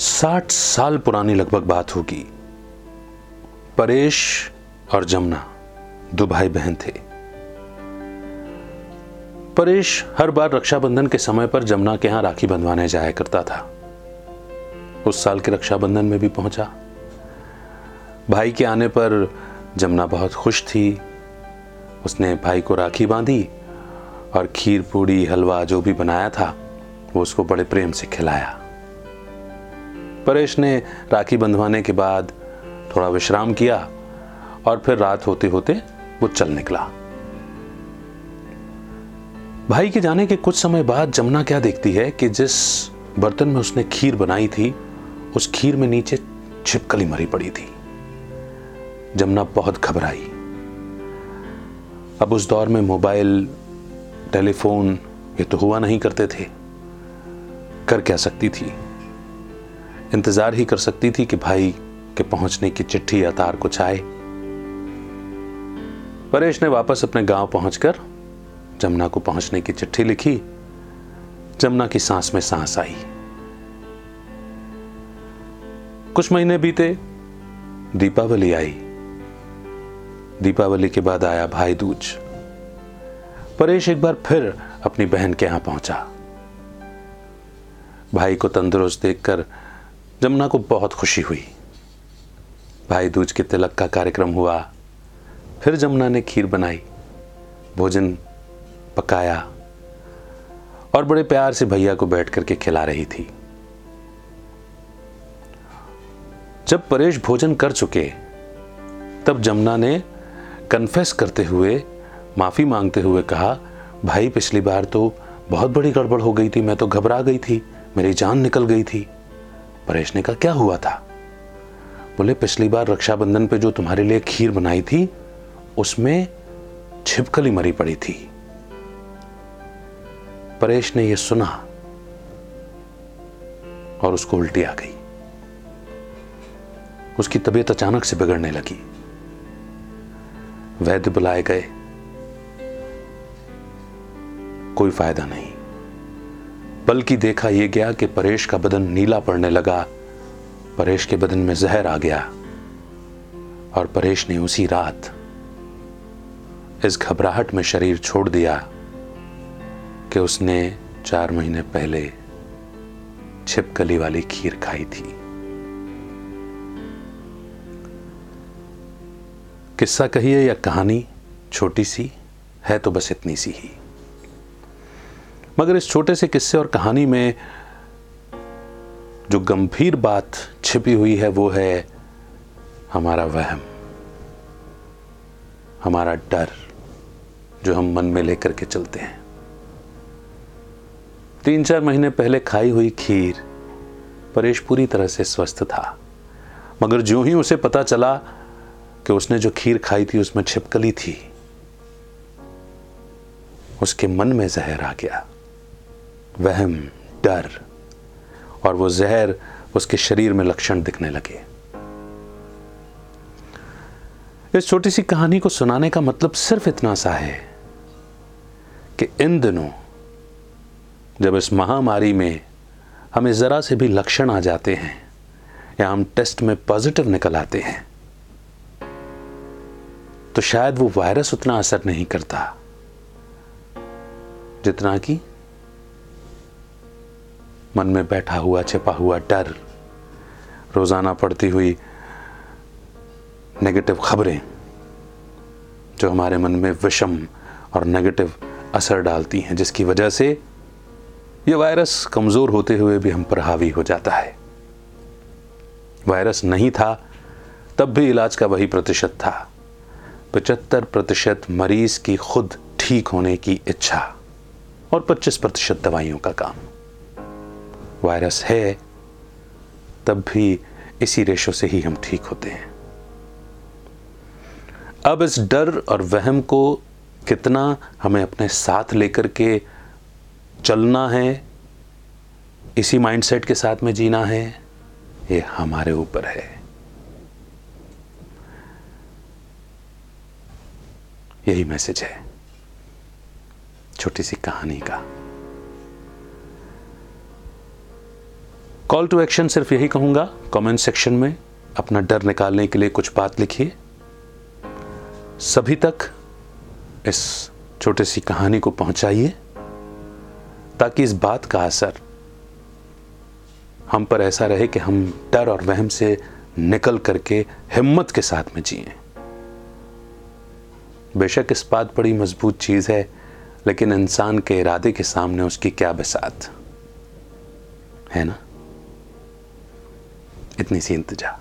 साठ साल पुरानी लगभग बात होगी। परेश और जमुना दो भाई बहन थे। परेश हर बार रक्षाबंधन के समय पर जमुना के यहाँ राखी बंधवाने जाया करता था। उस साल के रक्षाबंधन में भी पहुँचा। भाई के आने पर जमुना बहुत खुश थी। उसने भाई को राखी बांधी और खीर पूड़ी, हलवा जो भी बनाया था, वो उसको बड़े प्रेम से खिलाया। परेश ने राखी बंधवाने के बाद थोड़ा विश्राम किया और फिर रात होते होते वो चल निकला। भाई के जाने के कुछ समय बाद जमुना क्या देखती है कि जिस बर्तन में उसने खीर बनाई थी, उस खीर में नीचे छिपकली मरी पड़ी थी। जमुना बहुत घबराई। अब उस दौर में मोबाइल, टेलीफोन ये तो हुआ नहीं करते थे। कर क्या सकती थी? इंतज़ार ही कर सकती थी कि भाई के पहुँचने की चिट्ठी या तार कुछ आए। परेश ने वापस अपने गाँव पहुंचकर जमुना को पहुँचने की चिट्ठी लिखी। जमुना की सांस में सांस आई। कुछ महीने बीते, दीपावली आई। दीपावली के बाद आया भाई दूज। परेश एक बार फिर अपनी बहन के यहाँ पहुँचा। भाई को तंदुरुस्त देखकर जमुना को बहुत खुशी हुई। भाई दूज के तिलक का कार्यक्रम हुआ। फिर जमुना ने खीर बनाई, भोजन पकाया और बड़े प्यार से भैया को बैठ करके खिला रही थी। जब परेश भोजन कर चुके, तब जमुना ने कन्फेस करते हुए, माफ़ी मांगते हुए कहा, भाई पिछली बार तो बहुत बड़ी गड़बड़ हो गई थी, मैं तो घबरा गई थी, मेरी जान निकल गई थी। परेश ने कहा क्या हुआ था? बोले, पिछली बार रक्षाबंधन पे जो तुम्हारे लिए खीर बनाई थी, उसमें छिपकली मरी पड़ी थी। परेश ने यह सुना और उसको उल्टी आ गई। उसकी तबीयत अचानक से बिगड़ने लगी। वैद्य बुलाए गए। कोई फ़ायदा नहीं। बल्कि देखा यह गया कि परेश का बदन नीला पड़ने लगा। परेश के बदन में जहर आ गया और परेश ने उसी रात इस घबराहट में शरीर छोड़ दिया कि उसने चार महीने पहले छिपकली वाली खीर खाई थी। किस्सा कहिए या कहानी छोटी सी, है तो बस इतनी सी ही। मगर इस छोटे से किस्से और कहानी में जो गंभीर बात छिपी हुई है, वो है हमारा वहम, हमारा डर जो हम मन में लेकर के चलते हैं। तीन चार महीने पहले खाई हुई खीर परेश पूरी तरह से स्वस्थ था, मगर जो ही उसे पता चला कि उसने जो खीर खाई थी, उसमें छिपकली थी, उसके मन में जहर आ गया। वहम, डर, और वो जहर उसके शरीर में लक्षण दिखने लगे। इस छोटी सी कहानी को सुनाने का मतलब सिर्फ़ इतना सा है कि इन दिनों जब इस महामारी में हमें ज़रा से भी लक्षण आ जाते हैं, या हम टेस्ट में पॉजिटिव निकल आते हैं तो शायद वो वायरस उतना असर नहीं करता, जितना कि मन में बैठा हुआ, छिपा हुआ डर, रोज़ाना पड़ती हुई नेगेटिव खबरें जो हमारे मन में विषम और नेगेटिव असर डालती हैं, जिसकी वजह से ये वायरस कमज़ोर होते हुए भी हम पर हावी हो जाता है। वायरस नहीं था, तब भी इलाज का वही प्रतिशत था। पचहत्तर प्रतिशत मरीज़ की खुद ठीक होने की इच्छा और 25 प्रतिशत दवाइयों का काम। वायरस है, तब भी इसी रेशो से ही हम ठीक होते हैं। अब इस डर और वहम को कितना हमें अपने साथ लेकर के चलना है, इसी माइंडसेट के साथ में जीना है, ये हमारे ऊपर है। यही मैसेज है। छोटी सी कहानी का। कॉल टू एक्शन सिर्फ़ यही कहूँगा कमेंट सेक्शन में अपना डर निकालने के लिए कुछ बात लिखिए। सभी तक इस छोटी सी कहानी को पहुंचाइए, ताकि इस बात का असर हम पर ऐसा रहे कि हम डर और वहम से निकल करके हिम्मत के साथ में जिए। बेशक इस बात बड़ी मज़बूत चीज़ है, लेकिन इंसान के इरादे के सामने उसकी क्या बसात? है ना? इतनी सी इंतजा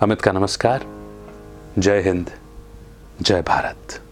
अमित का नमस्कार। जय हिंद। जय भारत।